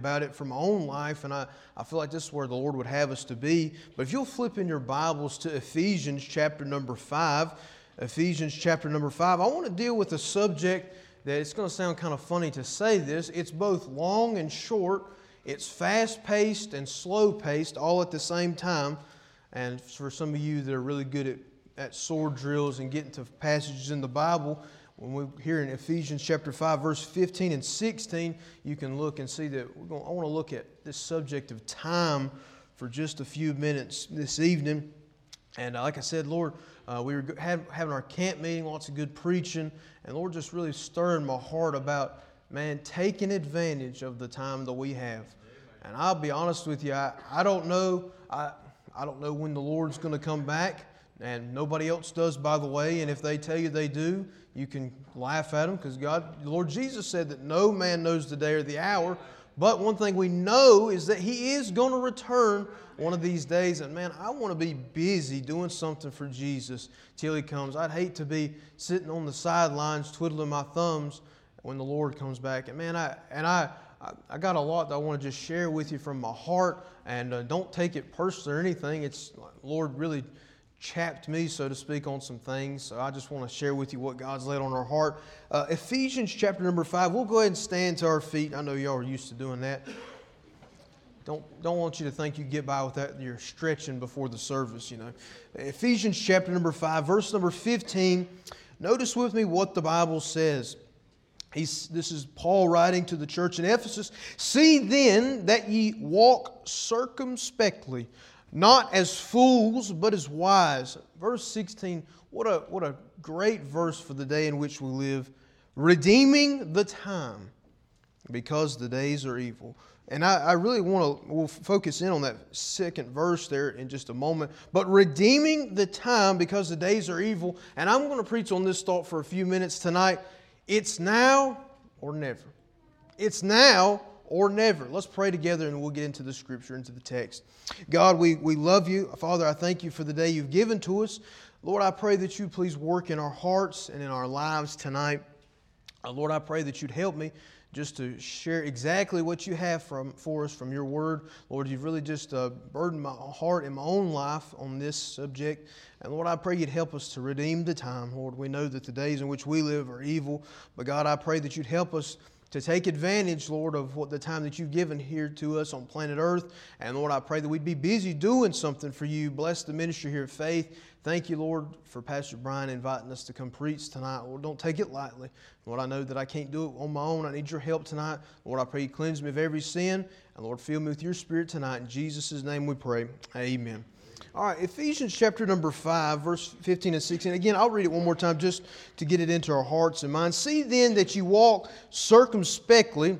about it from my own life, and I, I feel like this is where the Lord would have us to be. But if you'll flip in your Bibles to Ephesians chapter number 5, Ephesians chapter number 5, I want to deal with a subject that it's going to sound kind of funny to say this. It's both long and short, it's fast paced and slow paced all at the same time. And for some of you that are really good at, at sword drills and getting to passages in the Bible, when we're here in Ephesians chapter 5, verse 15 and 16, you can look and see that we're going, I want to look at this subject of time for just a few minutes this evening. And uh, like I said, Lord, uh, we were having our camp meeting, lots of good preaching, and Lord just really stirring my heart about, man, taking advantage of the time that we have. And I'll be honest with you, I, I don't know, I, I don't know when the Lord's going to come back, and nobody else does, by the way. And if they tell you they do, you can laugh at them because God, the Lord Jesus said that no man knows the day or the hour. But one thing we know is that He is going to return one of these days. And man, I want to be busy doing something for Jesus till He comes. I'd hate to be sitting on the sidelines twiddling my thumbs when the Lord comes back. And man, I and I. I got a lot that I want to just share with you from my heart, and uh, don't take it personally or anything. It's Lord really chapped me, so to speak, on some things. So I just want to share with you what God's laid on our heart. Uh, Ephesians chapter number five. We'll go ahead and stand to our feet. I know y'all are used to doing that. Don't, don't want you to think you get by with that. You're stretching before the service, you know. Ephesians chapter number 5, verse number 15. Notice with me what the Bible says. He's, this is Paul writing to the church in Ephesus. See then that ye walk circumspectly, not as fools, but as wise. Verse 16, what a, what a great verse for the day in which we live. Redeeming the time, because the days are evil. And I, I really want to, we'll focus in on that second verse there in just a moment. But redeeming the time because the days are evil. And I'm going to preach on this thought for a few minutes tonight. It's now or never. It's now or never. Let's pray together and we'll get into the scripture, into the text. God, we, we love you. Father, I thank you for the day you've given to us. Lord, I pray that you please work in our hearts and in our lives tonight. Uh, Lord, I pray that you'd help me just to share exactly what you have from, for us from your word. Lord, you've really just uh, burdened my heart and my own life on this subject. And Lord, I pray you'd help us to redeem the time. Lord, we know that the days in which we live are evil, but God, I pray that you'd help us to take advantage, Lord, of what the time that you've given here to us on planet Earth. And Lord, I pray that we'd be busy doing something for you. Bless the ministry here of faith. Thank you, Lord, for Pastor Brian inviting us to come preach tonight. Lord, don't take it lightly. Lord, I know that I can't do it on my own. I need your help tonight. Lord, I pray you cleanse me of every sin. And Lord, fill me with your spirit tonight. In Jesus' name we pray. Amen. All right, Ephesians chapter number 5, verse 15 and 16. Again, I'll read it one more time just to get it into our hearts and minds. See then that you walk circumspectly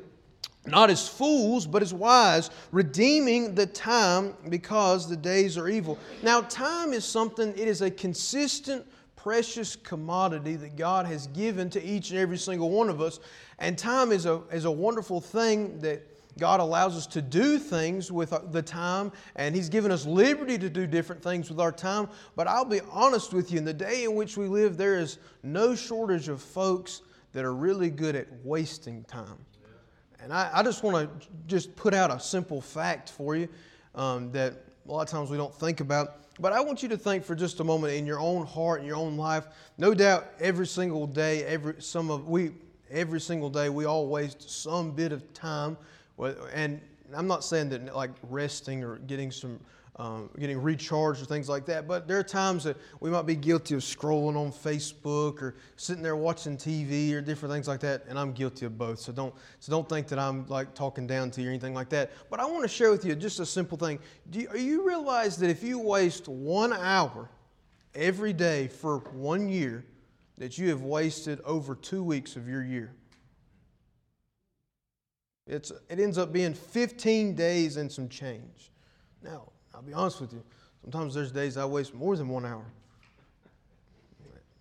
not as fools, but as wise, redeeming the time because the days are evil. Now, time is something, it is a consistent, precious commodity that God has given to each and every single one of us. And time is a, is a wonderful thing that God allows us to do things with the time, and He's given us liberty to do different things with our time. But I'll be honest with you, in the day in which we live, there is no shortage of folks that are really good at wasting time. And I, I just want to just put out a simple fact for you um, that a lot of times we don't think about. But I want you to think for just a moment in your own heart, in your own life. No doubt, every single day, every some of we, every single day, we all waste some bit of time. And I'm not saying that like resting or getting some um, getting recharged or things like that. But there are times that we might be guilty of scrolling on Facebook or sitting there watching TV or different things like that, and I'm guilty of both. So don't so don't think that I'm like talking down to you or anything like that. But I want to share with you just a simple thing. Do you, you realize that if you waste one hour every day for one year, that you have wasted over two weeks of your year? It's, it ends up being 15 days and some change. Now, I'll be honest with you. Sometimes there's days I waste more than one hour.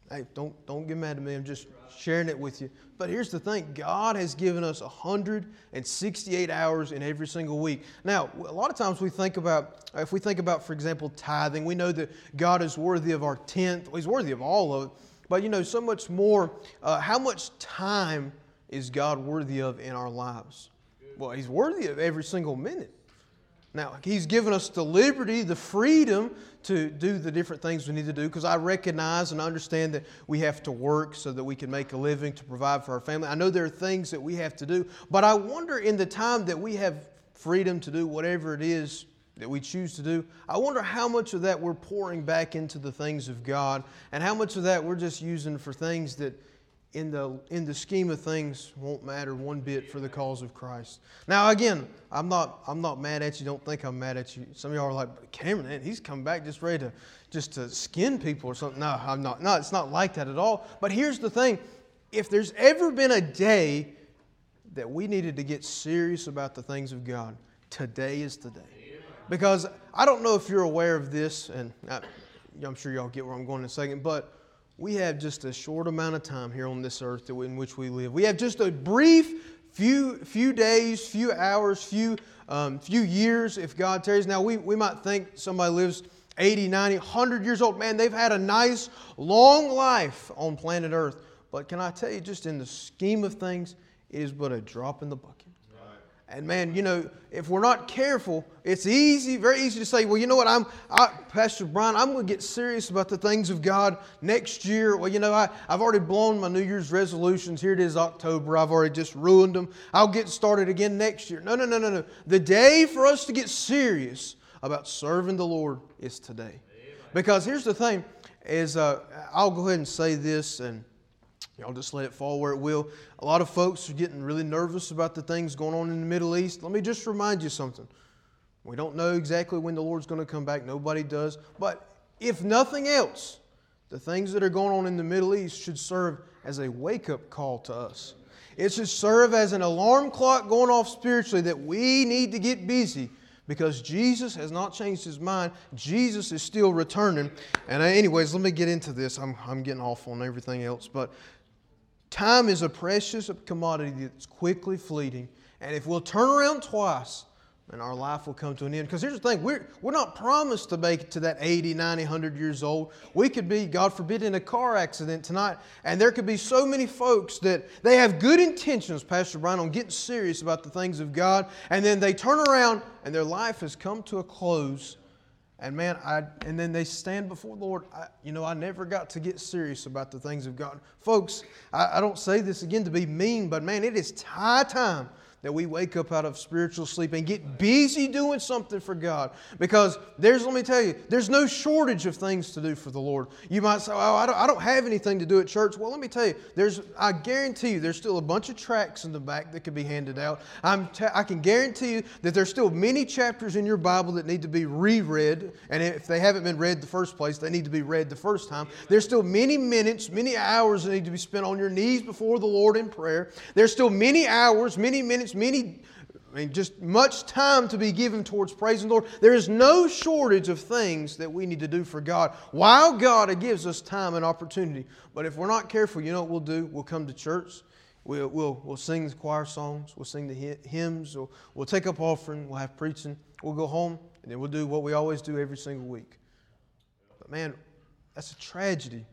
Hey, don't, don't get mad at me. I'm just sharing it with you. But here's the thing God has given us 168 hours in every single week. Now, a lot of times we think about, if we think about, for example, tithing, we know that God is worthy of our tenth. He's worthy of all of it. But you know, so much more, uh, how much time is God worthy of in our lives? Well, He's worthy of every single minute. Now, He's given us the liberty, the freedom to do the different things we need to do because I recognize and understand that we have to work so that we can make a living to provide for our family. I know there are things that we have to do, but I wonder in the time that we have freedom to do whatever it is that we choose to do, I wonder how much of that we're pouring back into the things of God and how much of that we're just using for things that in the, in the scheme of things won't matter one bit for the cause of Christ. Now, again, I'm not, I'm not mad at you. Don't think I'm mad at you. Some of y'all are like, Cameron, man, he's come back just ready to, just to skin people or something. No, I'm not. No, it's not like that at all. But here's the thing. If there's ever been a day that we needed to get serious about the things of God, today is the day. Because I don't know if you're aware of this, and I, I'm sure y'all get where I'm going in a second, but we have just a short amount of time here on this earth in which we live. We have just a brief few few days, few hours, few um, few years if God tarries. Now we, we might think somebody lives 80, 90, 100 years old. Man, they've had a nice long life on planet Earth. But can I tell you, just in the scheme of things, it is but a drop in the bucket. And man, you know, if we're not careful, it's easy, very easy to say, well, you know what, I'm, I, Pastor Brian, I'm going to get serious about the things of God next year. Well, you know, I, I've already blown my New Year's resolutions. Here it is, October. I've already just ruined them. I'll get started again next year. No, no, no, no, no. The day for us to get serious about serving the Lord is today. Because here's the thing, is uh, I'll go ahead and say this, and Y'all just let it fall where it will. A lot of folks are getting really nervous about the things going on in the Middle East. Let me just remind you something. We don't know exactly when the Lord's going to come back. Nobody does. But if nothing else, the things that are going on in the Middle East should serve as a wake up call to us. It should serve as an alarm clock going off spiritually that we need to get busy because Jesus has not changed his mind. Jesus is still returning. And, uh, anyways, let me get into this. I'm, I'm getting off on everything else. But Time is a precious commodity that's quickly fleeting. And if we'll turn around twice, then our life will come to an end. Because here's the thing we're, we're not promised to make it to that 80, 90, 100 years old. We could be, God forbid, in a car accident tonight. And there could be so many folks that they have good intentions, Pastor Brian, on getting serious about the things of God. And then they turn around and their life has come to a close and man, I and then they stand before the Lord. I, you know, I never got to get serious about the things of God, folks. I, I don't say this again to be mean, but man, it is high time that we wake up out of spiritual sleep and get busy doing something for God. Because there's, let me tell you, there's no shortage of things to do for the Lord. You might say, oh, I don't, I don't have anything to do at church. Well, let me tell you, there's, I guarantee you, there's still a bunch of tracts in the back that could be handed out. I'm t- I can guarantee you that there's still many chapters in your Bible that need to be reread. And if they haven't been read the first place, they need to be read the first time. There's still many minutes, many hours that need to be spent on your knees before the Lord in prayer. There's still many hours, many minutes many, I mean, just much time to be given towards praising the Lord. There is no shortage of things that we need to do for God while God gives us time and opportunity. But if we're not careful, you know what we'll do? We'll come to church. We'll, we'll, we'll sing the choir songs. We'll sing the hymns. We'll, we'll take up offering. We'll have preaching. We'll go home. And then we'll do what we always do every single week. But man, that's a tragedy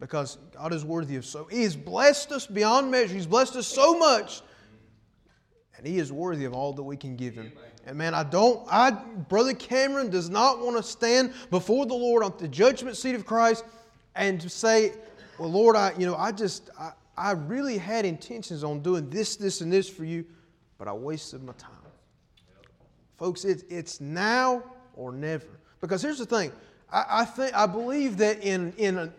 because God is worthy of so. He has blessed us beyond measure. He's blessed us so much and He is worthy of all that we can give Him. And man, I don't, I, Brother Cameron does not want to stand before the Lord on the judgment seat of Christ and to say, well, Lord, I, you know, I just, I, I really had intentions on doing this, this, and this for you, but I wasted my time. Folks, it, it's now or never. Because here's the thing. I, I think I believe that in, in a,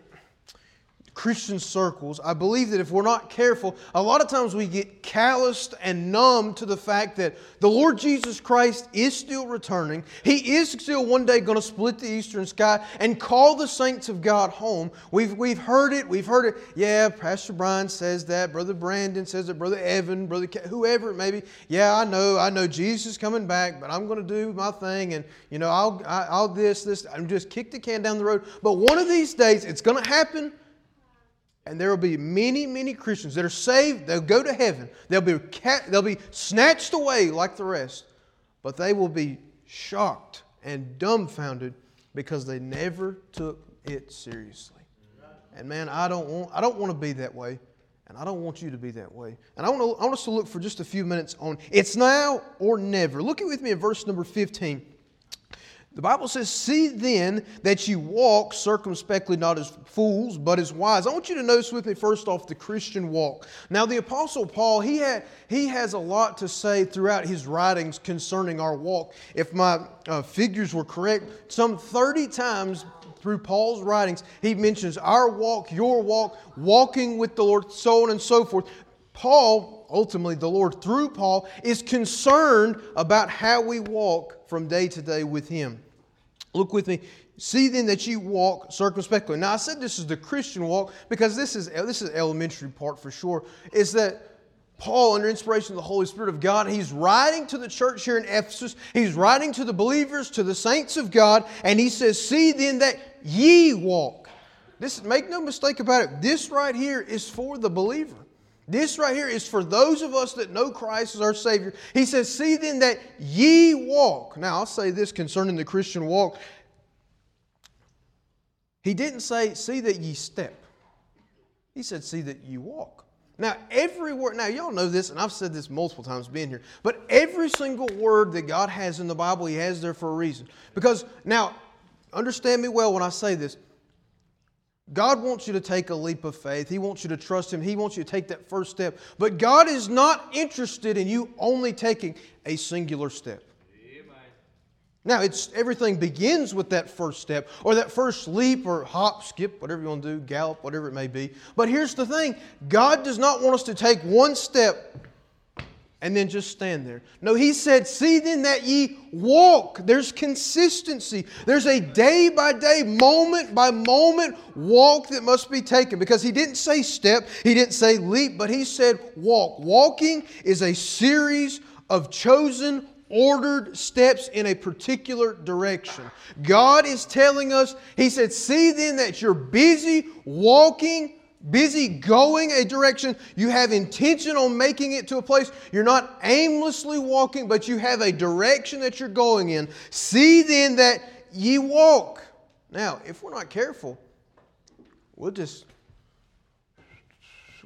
Christian circles, I believe that if we're not careful, a lot of times we get calloused and numb to the fact that the Lord Jesus Christ is still returning. He is still one day going to split the eastern sky and call the saints of God home. We've, we've heard it. We've heard it. Yeah, Pastor Brian says that. Brother Brandon says it. Brother Evan, Brother Ke- whoever it may be. Yeah, I know. I know Jesus is coming back, but I'm going to do my thing and, you know, I'll, I'll this, this. I'm just kick the can down the road. But one of these days, it's going to happen and there will be many, many Christians that are saved. They'll go to heaven. They'll be, they'll be snatched away like the rest. But they will be shocked and dumbfounded because they never took it seriously. And man, I don't want, I don't want to be that way. And I don't want you to be that way. And I want, to, I want us to look for just a few minutes on it's now or never. Look at with me at verse number 15. The Bible says, See then that you walk circumspectly, not as fools, but as wise. I want you to notice with me, first off, the Christian walk. Now, the Apostle Paul, he, had, he has a lot to say throughout his writings concerning our walk. If my uh, figures were correct, some 30 times through Paul's writings, he mentions our walk, your walk, walking with the Lord, so on and so forth. Paul, ultimately the Lord through Paul, is concerned about how we walk from day to day with Him. Look with me. See then that you walk circumspectly. Now I said this is the Christian walk because this is this is elementary part for sure. Is that Paul, under inspiration of the Holy Spirit of God, he's writing to the church here in Ephesus. He's writing to the believers, to the saints of God, and he says, See then that ye walk. This make no mistake about it. This right here is for the believer. This right here is for those of us that know Christ as our Savior. He says, See then that ye walk. Now, I'll say this concerning the Christian walk. He didn't say, See that ye step. He said, See that ye walk. Now, every word, now y'all know this, and I've said this multiple times being here, but every single word that God has in the Bible, He has there for a reason. Because, now, understand me well when I say this. God wants you to take a leap of faith. He wants you to trust Him. He wants you to take that first step. But God is not interested in you only taking a singular step. Now, it's everything begins with that first step, or that first leap, or hop, skip, whatever you want to do, gallop, whatever it may be. But here's the thing God does not want us to take one step and then just stand there. No, he said, See then that ye walk. There's consistency. There's a day by day, moment by moment walk that must be taken. Because he didn't say step, he didn't say leap, but he said walk. Walking is a series of chosen, ordered steps in a particular direction. God is telling us, He said, See then that you're busy walking busy going a direction. You have intention on making it to a place. You're not aimlessly walking, but you have a direction that you're going in. See then that ye walk. Now, if we're not careful, we'll just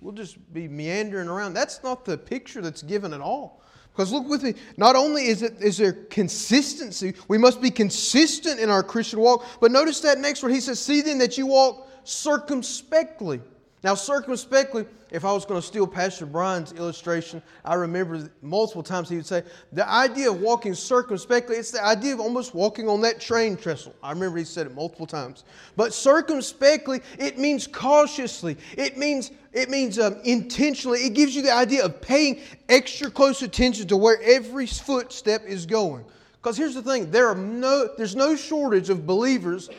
we'll just be meandering around. That's not the picture that's given at all. Because look with me, not only is, it, is there consistency, we must be consistent in our Christian walk, but notice that next word. He says, See then that you walk circumspectly. Now, circumspectly, if I was going to steal Pastor Brian's illustration, I remember multiple times he would say, the idea of walking circumspectly, it's the idea of almost walking on that train trestle. I remember he said it multiple times. But circumspectly, it means cautiously. It means, it means um, intentionally. It gives you the idea of paying extra close attention to where every footstep is going. Because here's the thing, there are no, there's no shortage of believers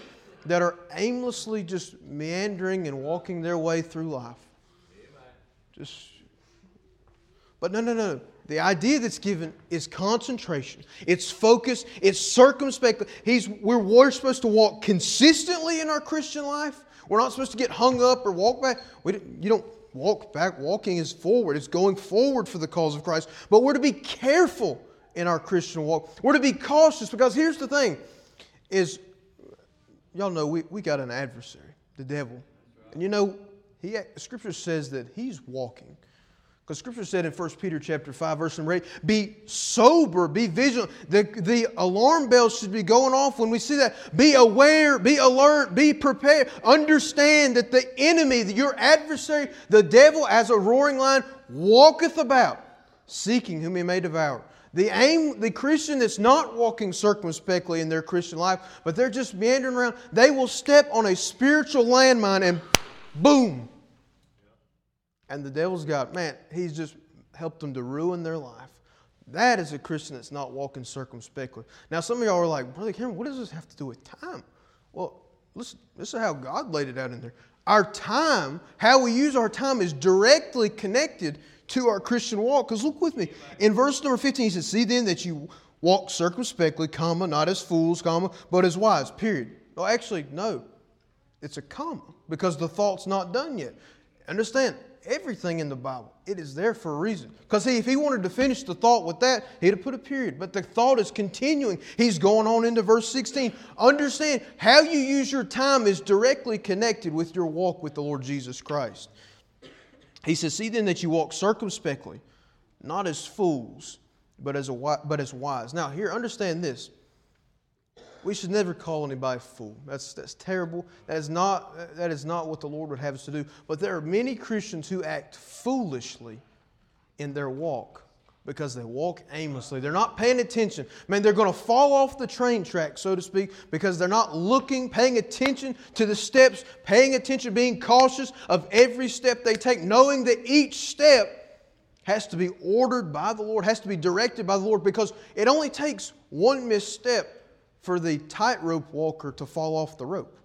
that are aimlessly just meandering and walking their way through life. Just, but no, no, no. The idea that's given is concentration. It's focus. It's circumspect. He's, we're, we're supposed to walk consistently in our Christian life. We're not supposed to get hung up or walk back. We, you don't walk back. Walking is forward. It's going forward for the cause of Christ. But we're to be careful in our Christian walk. We're to be cautious because here's the thing: is y'all know we, we got an adversary, the devil. And you know, he, Scripture says that he's walking. Because Scripture said in 1 Peter chapter 5, verse number 8, be sober, be vigilant. The, the alarm bells should be going off when we see that. Be aware, be alert, be prepared. Understand that the enemy, your adversary, the devil, as a roaring lion, walketh about, seeking whom he may devour. The aim, the Christian that's not walking circumspectly in their Christian life, but they're just meandering around, they will step on a spiritual landmine and boom. And the devil's got, man, he's just helped them to ruin their life. That is a Christian that's not walking circumspectly. Now, some of y'all are like, Brother Cameron, what does this have to do with time? Well, listen, this is how God laid it out in there. Our time, how we use our time, is directly connected to our Christian walk. Because look with me. In verse number 15, he says, See then that you walk circumspectly, comma, not as fools, comma, but as wise, period. No, actually, no. It's a comma because the thought's not done yet. Understand, everything in the Bible, it is there for a reason. Because if he wanted to finish the thought with that, he'd have put a period. But the thought is continuing. He's going on into verse 16. Understand, how you use your time is directly connected with your walk with the Lord Jesus Christ. He says, See then that you walk circumspectly, not as fools, but as, a, but as wise. Now, here, understand this. We should never call anybody a fool. That's, that's terrible. That is, not, that is not what the Lord would have us to do. But there are many Christians who act foolishly in their walk because they walk aimlessly. They're not paying attention. Man, they're going to fall off the train track, so to speak, because they're not looking, paying attention to the steps, paying attention, being cautious of every step they take, knowing that each step has to be ordered by the Lord, has to be directed by the Lord, because it only takes one misstep for the tightrope walker to fall off the rope.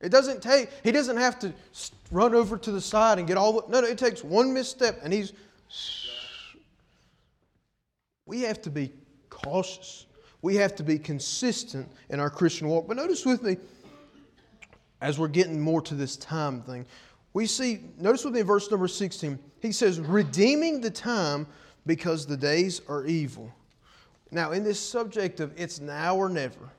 It doesn't take, he doesn't have to run over to the side and get all the, no, no, it takes one misstep and he's, we have to be cautious. We have to be consistent in our Christian walk. But notice with me, as we're getting more to this time thing, we see, notice with me in verse number 16, he says, redeeming the time because the days are evil. Now, in this subject of it's now or never,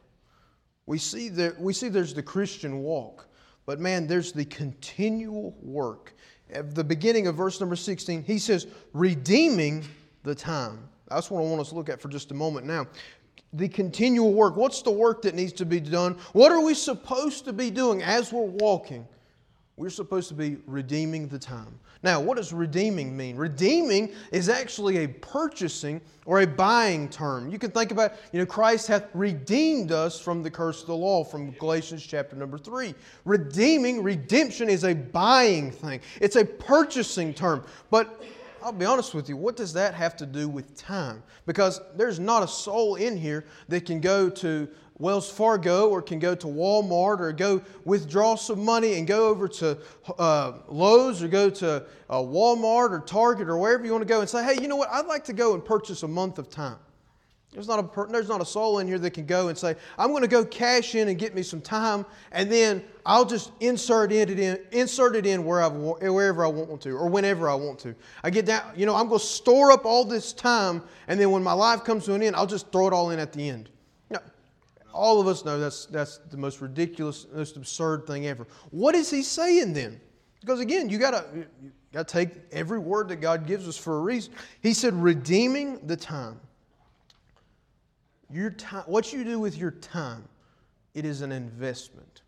we see, that, we see there's the Christian walk, but man, there's the continual work. At the beginning of verse number 16, he says, redeeming the time. That's what I want us to look at for just a moment now. The continual work. What's the work that needs to be done? What are we supposed to be doing as we're walking? We're supposed to be redeeming the time. Now, what does redeeming mean? Redeeming is actually a purchasing or a buying term. You can think about, you know, Christ hath redeemed us from the curse of the law from Galatians chapter number 3. Redeeming, redemption is a buying thing. It's a purchasing term. But I'll be honest with you, what does that have to do with time? Because there's not a soul in here that can go to Wells Fargo or can go to Walmart or go withdraw some money and go over to uh, Lowe's or go to uh, Walmart or Target or wherever you want to go and say, hey, you know what? I'd like to go and purchase a month of time. There's not, a, there's not a soul in here that can go and say, I'm going to go cash in and get me some time, and then I'll just insert it in, insert it in where I, wherever I want to or whenever I want to. I get down, you know, I'm going to store up all this time, and then when my life comes to an end, I'll just throw it all in at the end. Know, all of us know that's, that's the most ridiculous, most absurd thing ever. What is he saying then? Because again, you got to you got to take every word that God gives us for a reason. He said, redeeming the time your time, what you do with your time, it is an investment.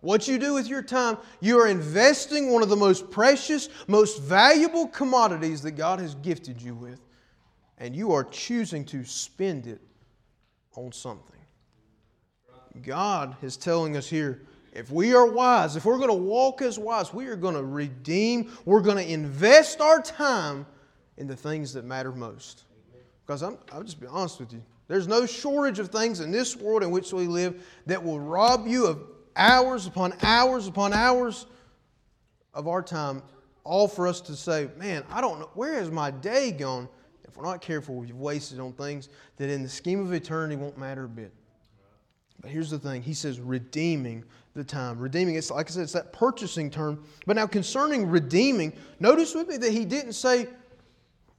What you do with your time, you are investing one of the most precious, most valuable commodities that God has gifted you with, and you are choosing to spend it on something. God is telling us here if we are wise, if we're going to walk as wise, we are going to redeem, we're going to invest our time in the things that matter most. Because I'm, I'll just be honest with you. There's no shortage of things in this world in which we live that will rob you of hours upon hours upon hours of our time, all for us to say, man, I don't know, where has my day gone? If we're not careful, we've wasted on things that in the scheme of eternity won't matter a bit. But here's the thing He says, redeeming the time. Redeeming, it's like I said, it's that purchasing term. But now concerning redeeming, notice with me that He didn't say,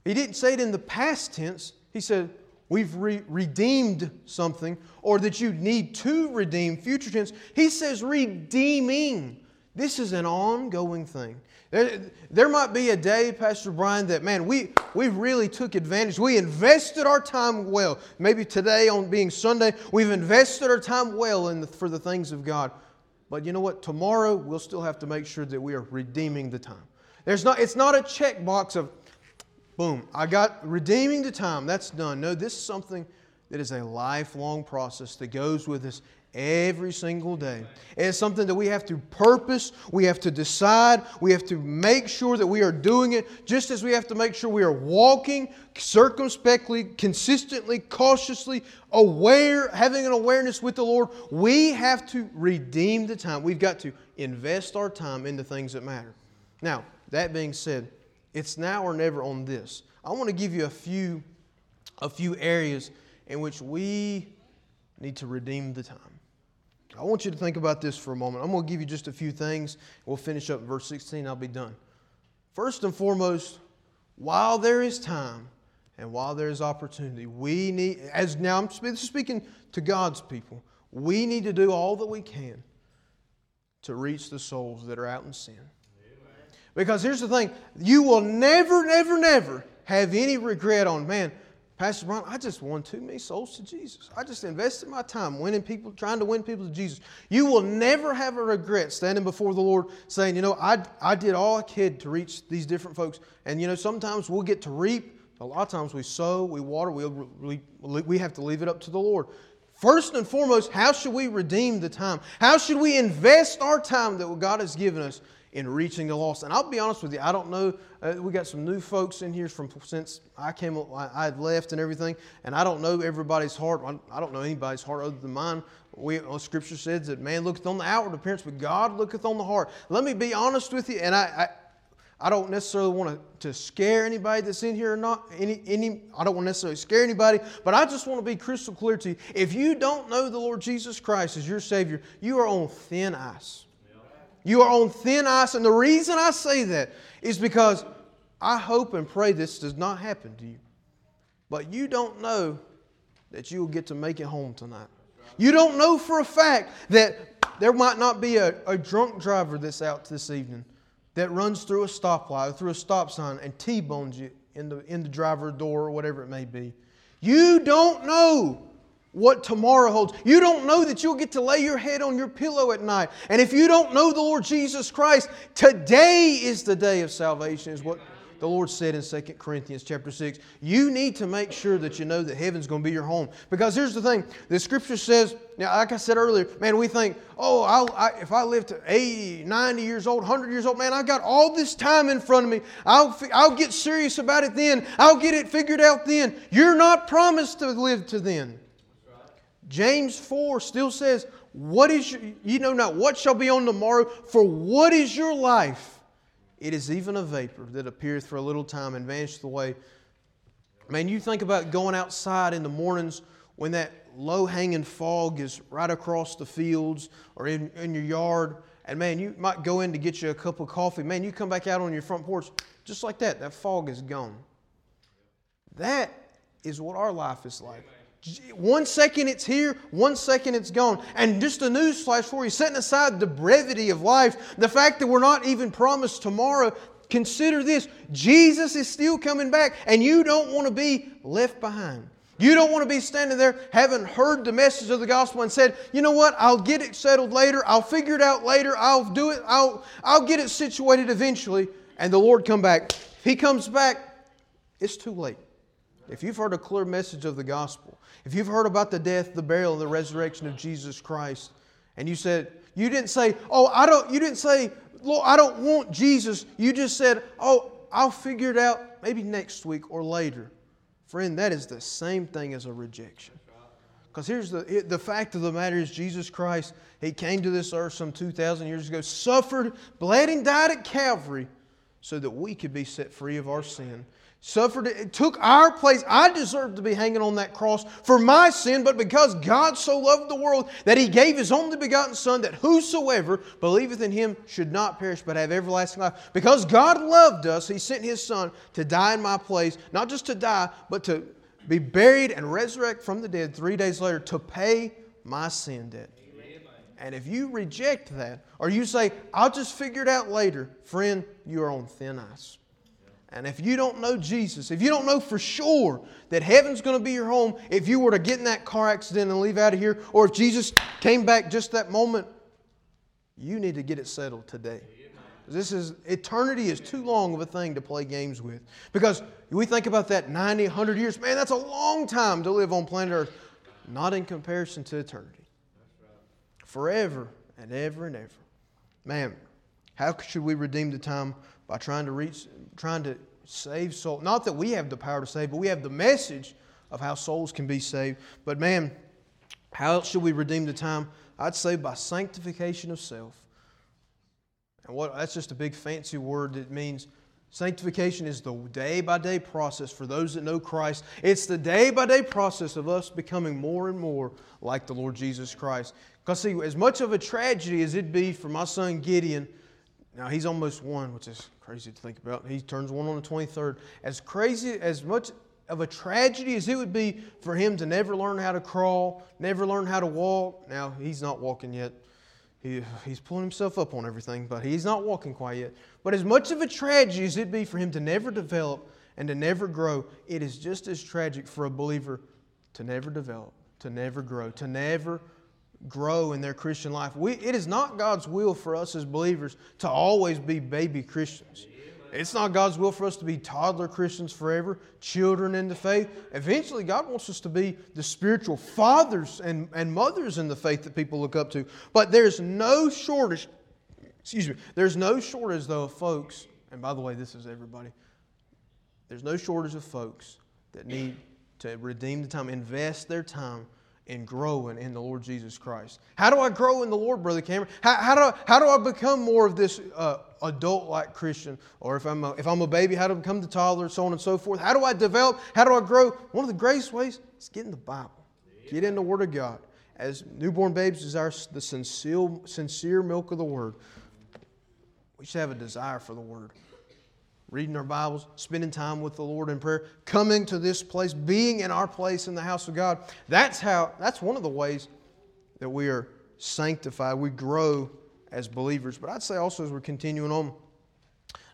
He didn't say it in the past tense. He said, we've re- redeemed something, or that you need to redeem, future tense. He says redeeming. This is an ongoing thing. There, there might be a day, Pastor Brian, that man, we, we really took advantage. We invested our time well. Maybe today, on being Sunday, we've invested our time well in the, for the things of God. But you know what? Tomorrow, we'll still have to make sure that we are redeeming the time. There's not, it's not a checkbox of, Boom. I got redeeming the time. That's done. No, this is something that is a lifelong process that goes with us every single day. It's something that we have to purpose, we have to decide, we have to make sure that we are doing it, just as we have to make sure we are walking circumspectly, consistently, cautiously, aware, having an awareness with the Lord. We have to redeem the time. We've got to invest our time into things that matter. Now, that being said, it's now or never on this. I want to give you a few, a few areas in which we need to redeem the time. I want you to think about this for a moment. I'm going to give you just a few things. We'll finish up verse 16. I'll be done. First and foremost, while there is time and while there is opportunity, we need, as now I'm speaking to God's people, we need to do all that we can to reach the souls that are out in sin. Because here's the thing you will never, never, never have any regret on, man, Pastor Brian, I just won too many souls to Jesus. I just invested my time winning people, trying to win people to Jesus. You will never have a regret standing before the Lord saying, you know, I, I did all I could to reach these different folks. And, you know, sometimes we'll get to reap. A lot of times we sow, we water, we, we, we have to leave it up to the Lord. First and foremost, how should we redeem the time? How should we invest our time that God has given us in reaching the lost? And I'll be honest with you, I don't know. Uh, we got some new folks in here from since I came, I, I had left and everything, and I don't know everybody's heart. I, don't know anybody's heart other than mine. We, well, Scripture says that man looketh on the outward appearance, but God looketh on the heart. Let me be honest with you, and I, I don't necessarily want to, to scare anybody that's in here or not. Any, any, I don't want to necessarily scare anybody, but I just want to be crystal clear to you. If you don't know the Lord Jesus Christ as your Savior, you are on thin ice. You are on thin ice, and the reason I say that is because I hope and pray this does not happen to you. But you don't know that you will get to make it home tonight. You don't know for a fact that there might not be a, a drunk driver that's out this evening that runs through a stoplight or through a stop sign and T-bones you in the, in the driver's door or whatever it may be. You don't know what tomorrow holds. You don't know that you'll get to lay your head on your pillow at night. And if you don't know the Lord Jesus Christ, today is the day of salvation, is what the Lord said in 2 Corinthians chapter 6. You need to make sure that you know that heaven's going to be your home. Because here's the thing the scripture says, now, like I said earlier, man, we think, oh, I'll, I, if I live to 80, 90 years old, 100 years old, man, I've got all this time in front of me. I'll, I'll get serious about it then. I'll get it figured out then. You're not promised to live to then. James 4 still says, What is your, you know not what shall be on tomorrow, for what is your life? It is even a vapor that appeareth for a little time and vanisheth away. Man, you think about going outside in the mornings when that low hanging fog is right across the fields or in, in your yard, and man, you might go in to get you a cup of coffee. Man, you come back out on your front porch just like that. That fog is gone. That is what our life is like. One second it's here, one second it's gone. And just a news flash for you, setting aside the brevity of life, the fact that we're not even promised tomorrow, consider this Jesus is still coming back, and you don't want to be left behind. You don't want to be standing there having heard the message of the gospel and said, you know what, I'll get it settled later, I'll figure it out later, I'll do it, I'll, I'll get it situated eventually, and the Lord come back. If He comes back, it's too late. If you've heard a clear message of the gospel, if you've heard about the death, the burial, and the resurrection of Jesus Christ, and you said, you didn't say, oh, I don't, you didn't say, Lord, I don't want Jesus. You just said, oh, I'll figure it out maybe next week or later. Friend, that is the same thing as a rejection. Because here's the, the fact of the matter is Jesus Christ, He came to this earth some 2,000 years ago, suffered, bled, and died at Calvary so that we could be set free of our sin suffered, it took our place. I deserved to be hanging on that cross for my sin, but because God so loved the world that he gave his only begotten Son, that whosoever believeth in him should not perish but have everlasting life. Because God loved us, he sent his Son to die in my place, not just to die, but to be buried and resurrect from the dead three days later to pay my sin debt. And if you reject that, or you say, I'll just figure it out later, friend, you are on thin ice. And if you don't know Jesus, if you don't know for sure that heaven's going to be your home, if you were to get in that car accident and leave out of here, or if Jesus came back just that moment, you need to get it settled today. This is eternity is too long of a thing to play games with. Because we think about that 90, 100 years, man, that's a long time to live on planet Earth. Not in comparison to eternity. Forever and ever and ever. Man, how should we redeem the time by trying to reach trying to save souls. Not that we have the power to save, but we have the message of how souls can be saved. But man, how else should we redeem the time? I'd say by sanctification of self. And what that's just a big fancy word that means sanctification is the day by day process for those that know Christ. It's the day by day process of us becoming more and more like the Lord Jesus Christ. Because see, as much of a tragedy as it'd be for my son Gideon now he's almost one, which is crazy to think about. He turns one on the 23rd. As crazy, as much of a tragedy as it would be for him to never learn how to crawl, never learn how to walk. Now he's not walking yet. he, he's pulling himself up on everything, but he's not walking quite yet. But as much of a tragedy as it'd be for him to never develop and to never grow, it is just as tragic for a believer to never develop, to never grow, to never grow in their Christian life. We, it is not God's will for us as believers to always be baby Christians. It's not God's will for us to be toddler Christians forever, children in the faith. Eventually, God wants us to be the spiritual fathers and, and mothers in the faith that people look up to. But there's no shortage, excuse me, there's no shortage, though, of folks, and by the way, this is everybody, there's no shortage of folks that need to redeem the time, invest their time in growing in the Lord Jesus Christ. How do I grow in the Lord, Brother Cameron? How, how, do, I, how do I become more of this uh, adult like Christian? Or if I'm, a, if I'm a baby, how do I become the toddler, so on and so forth? How do I develop? How do I grow? One of the greatest ways is get in the Bible, get in the Word of God. As newborn babes desire the sincere, sincere milk of the Word, we should have a desire for the Word reading our Bibles, spending time with the Lord in prayer, coming to this place, being in our place in the house of God. That's how that's one of the ways that we are sanctified. We grow as believers. But I'd say also as we're continuing on,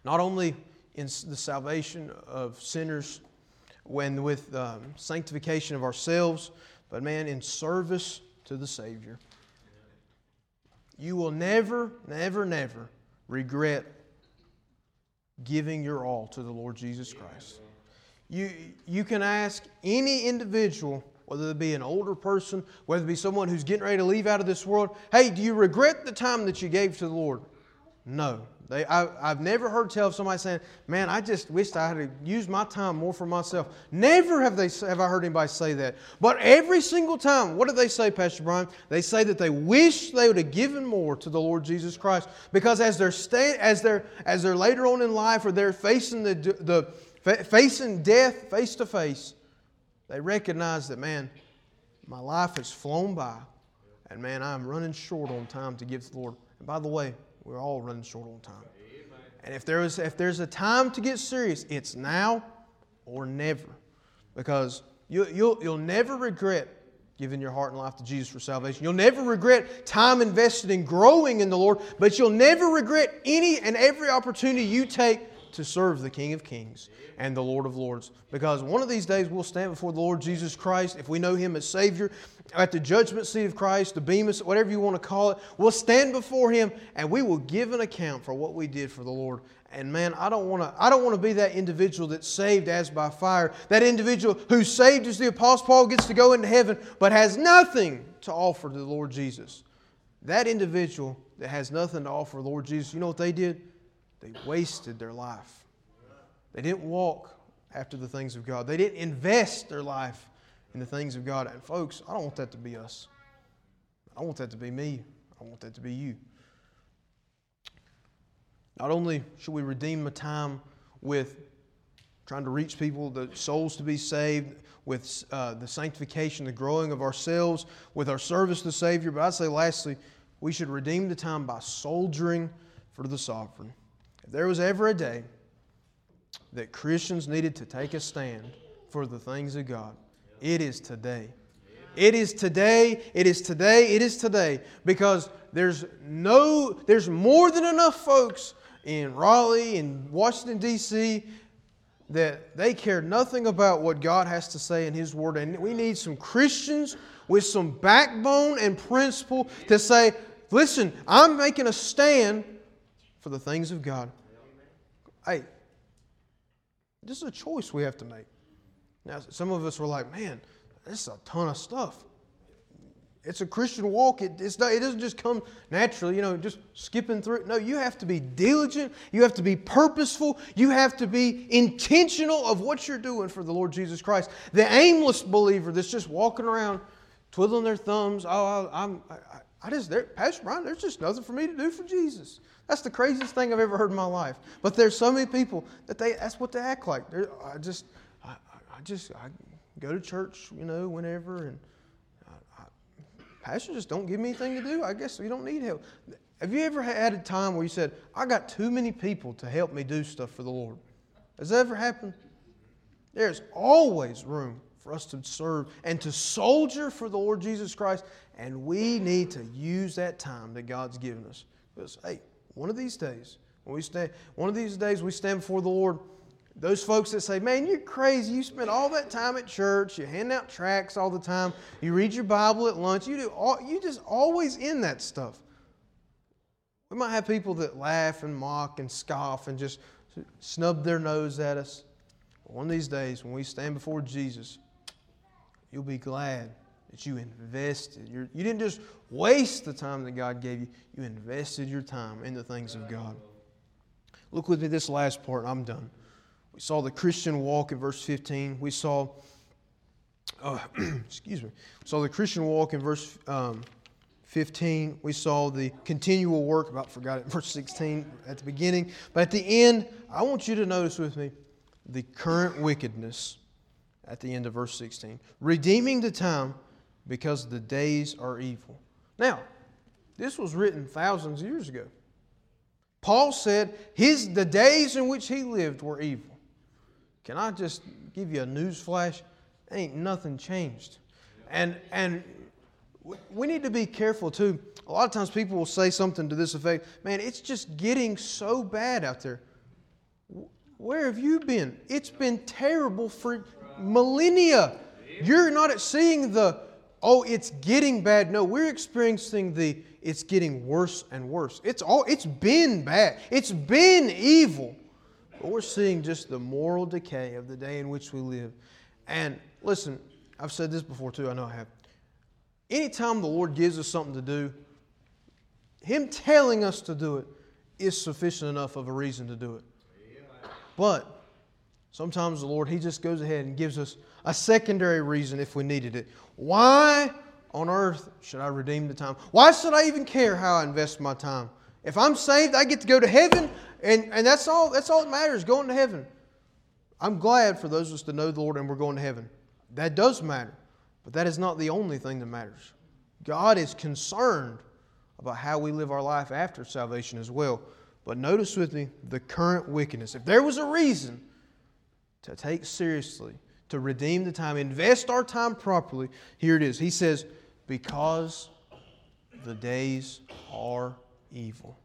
not only in the salvation of sinners, when with um, sanctification of ourselves, but man, in service to the Savior. You will never, never, never regret giving your all to the Lord Jesus Christ. You, you can ask any individual, whether it be an older person, whether it be someone who's getting ready to leave out of this world, hey, do you regret the time that you gave to the Lord? No. They, I, have never heard tell of somebody saying, "Man, I just wished I had used my time more for myself." Never have they have I heard anybody say that. But every single time, what do they say, Pastor Brian? They say that they wish they would have given more to the Lord Jesus Christ because as they're as they're as they're later on in life or they're facing the the facing death face to face, they recognize that man, my life has flown by, and man, I'm running short on time to give to the Lord. And by the way, we're all running short on time. And if, there is, if there's a time to get serious, it's now or never. Because you, you'll, you'll never regret giving your heart and life to Jesus for salvation. You'll never regret time invested in growing in the Lord, but you'll never regret any and every opportunity you take to serve the King of Kings and the Lord of Lords. Because one of these days we'll stand before the Lord Jesus Christ, if we know Him as Savior, at the judgment seat of Christ, the Bema, whatever you want to call it. We'll stand before Him and we will give an account for what we did for the Lord. And man, I don't want to. I don't want to be that individual that's saved as by fire. That individual who's saved as the Apostle Paul gets to go into heaven, but has nothing to offer to the Lord Jesus. That individual that has nothing to offer the Lord Jesus, you know what they did? They wasted their life. They didn't walk after the things of God. They didn't invest their life in the things of God. And folks, I don't want that to be us. I want that to be me. I want that to be you. Not only should we redeem the time with trying to reach people, the souls to be saved, with uh, the sanctification, the growing of ourselves, with our service to the Savior, but I'd say lastly, we should redeem the time by soldiering for the sovereign. If there was ever a day that Christians needed to take a stand for the things of God, it is today. It is today, it is today, it is today. Because there's no, there's more than enough folks in Raleigh and Washington, D.C. that they care nothing about what God has to say in His Word. And we need some Christians with some backbone and principle to say, listen, I'm making a stand for the things of God. Hey, this is a choice we have to make. Now, some of us were like, man, this is a ton of stuff. It's a Christian walk. It, not, it doesn't just come naturally, you know, just skipping through. it. No, you have to be diligent. You have to be purposeful. You have to be intentional of what you're doing for the Lord Jesus Christ. The aimless believer that's just walking around twiddling their thumbs. Oh, I, I'm, I, just, there, Pastor Brian, there's just nothing for me to do for Jesus. That's the craziest thing I've ever heard in my life. But there's so many people that they, that's what they act like. They're, I just, I, I just, I go to church, you know, whenever, and I, I, pastor just don't give me anything to do. I guess we don't need help. Have you ever had a time where you said, I got too many people to help me do stuff for the Lord? Has that ever happened? There's always room for us to serve and to soldier for the Lord Jesus Christ. And we need to use that time that God's given us. Because, hey, one of these days, when we stand, one of these days we stand before the Lord, those folks that say, Man, you're crazy. You spend all that time at church. You hand out tracts all the time. You read your Bible at lunch. You do all, you just always in that stuff. We might have people that laugh and mock and scoff and just snub their nose at us. One of these days, when we stand before Jesus, you'll be glad that you invested. You didn't just waste the time that God gave you, you invested your time in the things of God. Look with me this last part, I'm done. We saw the Christian walk in verse 15. We saw, uh, excuse me, we saw the Christian walk in verse um, 15. We saw the continual work, about forgot it, verse 16 at the beginning. But at the end, I want you to notice with me the current wickedness at the end of verse 16. Redeeming the time because the days are evil. Now, this was written thousands of years ago. Paul said his, the days in which he lived were evil. Can I just give you a news flash? Ain't nothing changed. And, and we need to be careful too. A lot of times people will say something to this effect Man, it's just getting so bad out there. Where have you been? It's been terrible for millennia. You're not seeing the, oh, it's getting bad. No, we're experiencing the, it's getting worse and worse. It's all, it's been bad. It's been evil. But we're seeing just the moral decay of the day in which we live. And listen, I've said this before too, I know I have. Anytime the Lord gives us something to do, Him telling us to do it is sufficient enough of a reason to do it. But sometimes the Lord, He just goes ahead and gives us a secondary reason if we needed it. Why on earth should I redeem the time? Why should I even care how I invest my time? If I'm saved, I get to go to heaven, and, and that's all that's all that matters, going to heaven. I'm glad for those of us to know the Lord and we're going to heaven. That does matter. But that is not the only thing that matters. God is concerned about how we live our life after salvation as well. But notice with me the current wickedness. If there was a reason to take seriously, to redeem the time, invest our time properly, here it is. He says, Because the days are evil.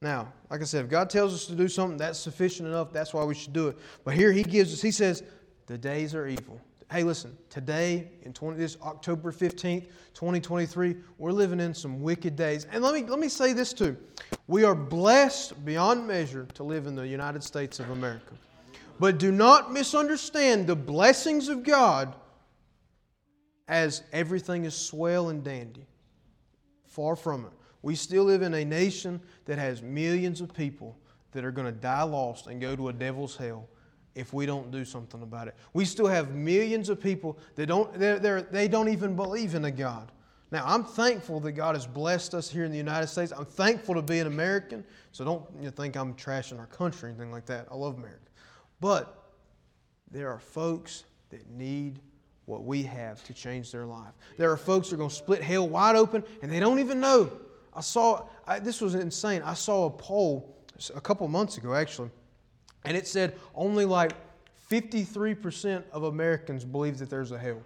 Now, like I said, if God tells us to do something, that's sufficient enough. That's why we should do it. But here he gives us, he says, the days are evil. Hey, listen, today, in 20, this October 15th, 2023, we're living in some wicked days. And let me, let me say this too. We are blessed beyond measure to live in the United States of America. But do not misunderstand the blessings of God as everything is swell and dandy. Far from it. We still live in a nation that has millions of people that are going to die lost and go to a devil's hell if we don't do something about it. We still have millions of people that don't, they're, they're, they don't even believe in a God. Now, I'm thankful that God has blessed us here in the United States. I'm thankful to be an American, so don't you think I'm trashing our country or anything like that. I love America. But there are folks that need what we have to change their life. There are folks that are going to split hell wide open and they don't even know. I saw, I, this was insane. I saw a poll a couple months ago, actually, and it said only like 53% of Americans believe that there's a hell.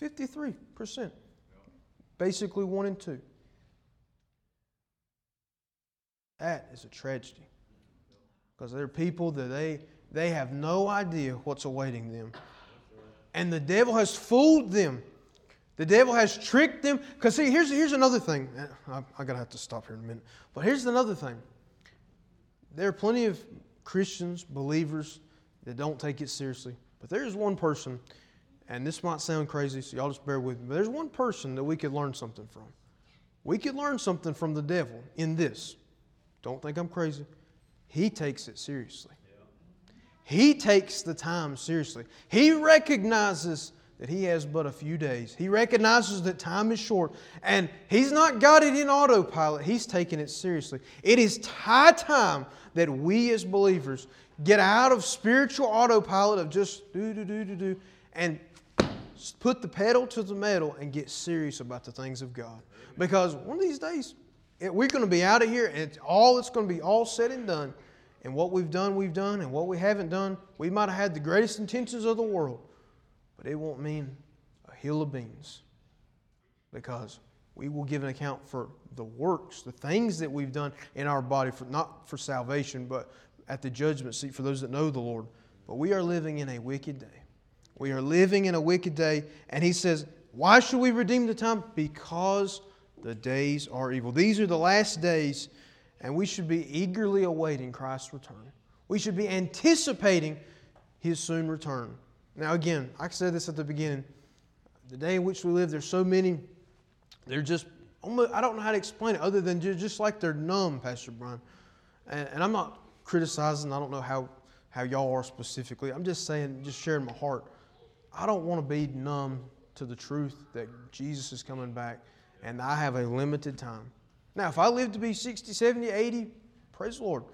53%. Basically, one in two. That is a tragedy. Because they're people that they, they have no idea what's awaiting them. And the devil has fooled them. The devil has tricked them. Because, see, here's, here's another thing. Eh, I, I got to have to stop here in a minute. But here's another thing. There are plenty of Christians, believers that don't take it seriously. But there's one person, and this might sound crazy, so y'all just bear with me, but there's one person that we could learn something from. We could learn something from the devil in this. Don't think I'm crazy. He takes it seriously. He takes the time seriously. He recognizes that he has but a few days. He recognizes that time is short, and he's not got it in autopilot. He's taking it seriously. It is high time that we as believers get out of spiritual autopilot of just do, do, do, do, do, and put the pedal to the metal and get serious about the things of God. Because one of these days, we're going to be out of here, and it's all it's going to be all said and done. And what we've done, we've done, and what we haven't done, we might have had the greatest intentions of the world. but it won't mean a hill of beans because we will give an account for the works, the things that we've done in our body, for, not for salvation, but at the judgment seat for those that know the Lord. But we are living in a wicked day. We are living in a wicked day. And he says, Why should we redeem the time? Because the days are evil. These are the last days, and we should be eagerly awaiting Christ's return. We should be anticipating his soon return. Now, again, I said this at the beginning. The day in which we live, there's so many, they're just, almost, I don't know how to explain it other than just like they're numb, Pastor Brian. And, and I'm not criticizing, I don't know how, how y'all are specifically. I'm just saying, just sharing my heart. I don't want to be numb to the truth that Jesus is coming back and I have a limited time. Now, if I live to be 60, 70, 80, praise the Lord.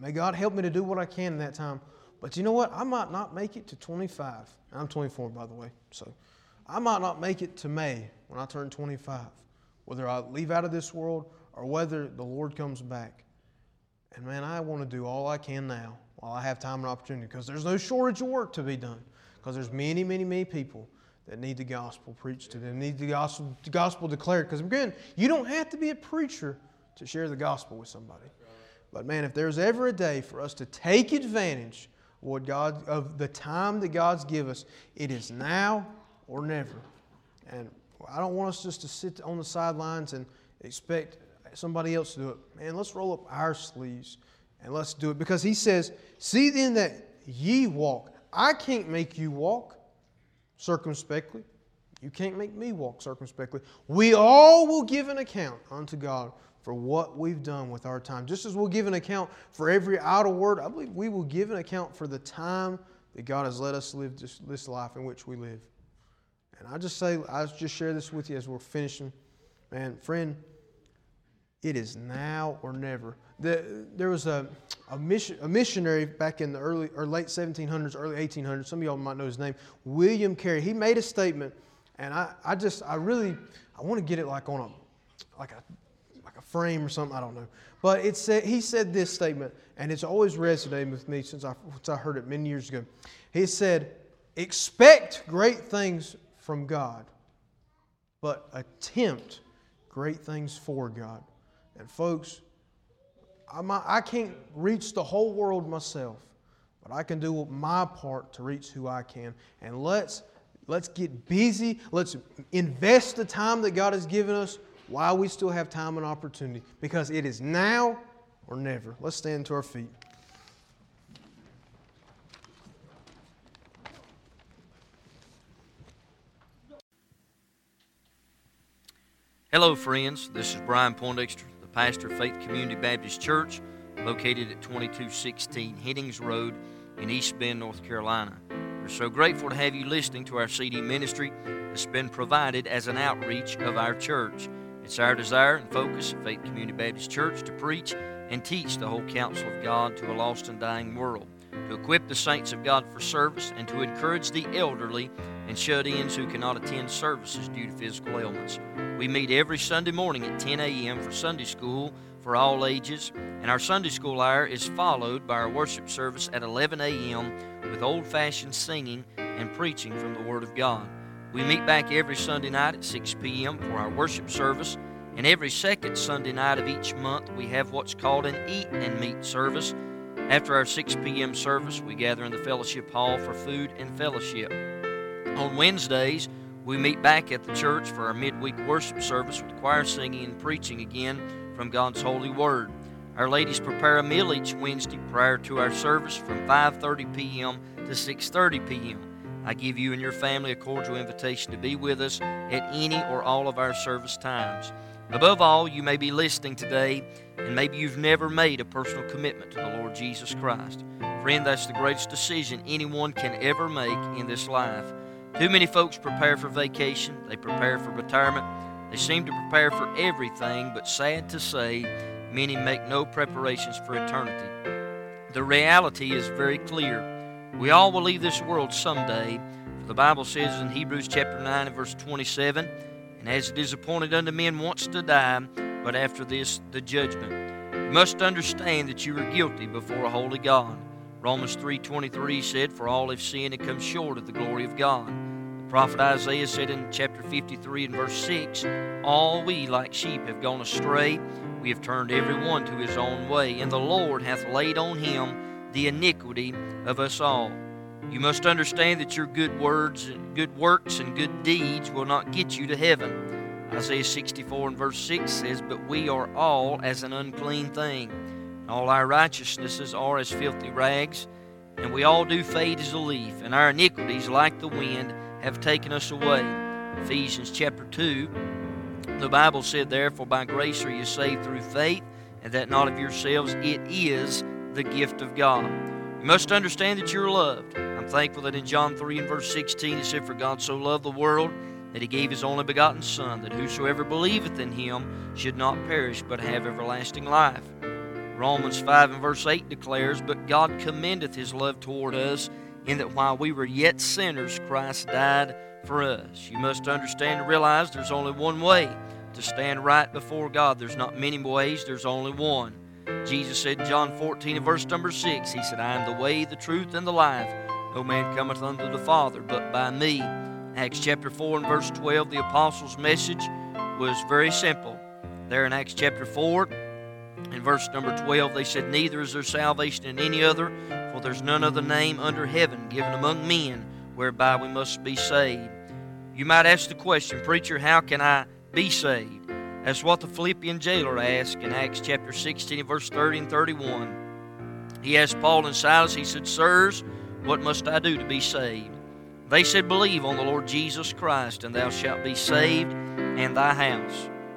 May God help me to do what I can in that time. But you know what? I might not make it to 25. I'm 24, by the way. So I might not make it to May when I turn 25, whether I leave out of this world or whether the Lord comes back. And man, I want to do all I can now while I have time and opportunity because there's no shortage of work to be done because there's many, many, many people that need the gospel preached to them, need the gospel, the gospel declared. Because again, you don't have to be a preacher to share the gospel with somebody. But man, if there's ever a day for us to take advantage of what God of the time that God's give us, it is now or never. And I don't want us just to sit on the sidelines and expect somebody else to do it. Man, let's roll up our sleeves and let's do it. Because he says, See then that ye walk. I can't make you walk circumspectly. You can't make me walk circumspectly. We all will give an account unto God for what we've done with our time. Just as we'll give an account for every idle word, I believe we will give an account for the time that God has let us live this, this life in which we live. And I just say, I just share this with you as we're finishing. Man, friend, it is now or never. The, there was a, a, mission, a missionary back in the early or late 1700s, early 1800s. Some of y'all might know his name, William Carey. He made a statement, and I, I just, I really, I want to get it like on a, like a, like a frame or something. I don't know. But it said, he said this statement, and it's always resonated with me since I, since I heard it many years ago. He said, "Expect great things from God, but attempt great things for God." And folks, I'm, I can't reach the whole world myself, but I can do my part to reach who I can. And let's, let's get busy. Let's invest the time that God has given us while we still have time and opportunity because it is now or never. Let's stand to our feet. Hello, friends. This is Brian Poindexter pastor Faith Community Baptist Church, located at 2216 Headings Road in East Bend, North Carolina. We're so grateful to have you listening to our CD ministry that's been provided as an outreach of our church. It's our desire and focus at Faith Community Baptist Church to preach and teach the whole counsel of God to a lost and dying world, to equip the saints of God for service, and to encourage the elderly and shut ins who cannot attend services due to physical ailments. We meet every Sunday morning at 10 a.m. for Sunday school for all ages, and our Sunday school hour is followed by our worship service at 11 a.m. with old fashioned singing and preaching from the Word of God. We meet back every Sunday night at 6 p.m. for our worship service, and every second Sunday night of each month we have what's called an Eat and Meet service. After our 6 p.m. service, we gather in the fellowship hall for food and fellowship. On Wednesdays, we meet back at the church for our midweek worship service with choir singing and preaching again from God's holy word. Our ladies prepare a meal each Wednesday prior to our service from 5:30 p.m. to 6:30 p.m. I give you and your family a cordial invitation to be with us at any or all of our service times. Above all, you may be listening today and maybe you've never made a personal commitment to the Lord Jesus Christ. Friend, that's the greatest decision anyone can ever make in this life. Too many folks prepare for vacation, they prepare for retirement, they seem to prepare for everything, but sad to say, many make no preparations for eternity. The reality is very clear. We all will leave this world someday. For the Bible says in Hebrews chapter 9 and verse 27, And as it is appointed unto men once to die, but after this the judgment. You must understand that you are guilty before a holy God. Romans 3.23 said, For all have sinned and come short of the glory of God. The prophet Isaiah said in chapter 53 and verse 6, All we like sheep have gone astray. We have turned every one to his own way, and the Lord hath laid on him the iniquity of us all. You must understand that your good words, good works, and good deeds will not get you to heaven. Isaiah 64 and verse 6 says, But we are all as an unclean thing all our righteousnesses are as filthy rags, and we all do fade as a leaf, and our iniquities, like the wind, have taken us away. Ephesians chapter 2, the Bible said, Therefore, by grace are you saved through faith, and that not of yourselves, it is the gift of God. You must understand that you're loved. I'm thankful that in John 3 and verse 16 it said, For God so loved the world that he gave his only begotten Son, that whosoever believeth in him should not perish, but have everlasting life. Romans 5 and verse 8 declares, But God commendeth his love toward us, in that while we were yet sinners, Christ died for us. You must understand and realize there's only one way to stand right before God. There's not many ways, there's only one. Jesus said in John 14 and verse number 6, He said, I am the way, the truth, and the life. No man cometh unto the Father but by me. Acts chapter 4 and verse 12, the apostles' message was very simple. There in Acts chapter 4, in verse number 12, they said, Neither is there salvation in any other, for there's none other name under heaven given among men whereby we must be saved. You might ask the question, Preacher, how can I be saved? That's what the Philippian jailer asked in Acts chapter 16, verse 30 and 31. He asked Paul and Silas, he said, Sirs, what must I do to be saved? They said, Believe on the Lord Jesus Christ, and thou shalt be saved and thy house.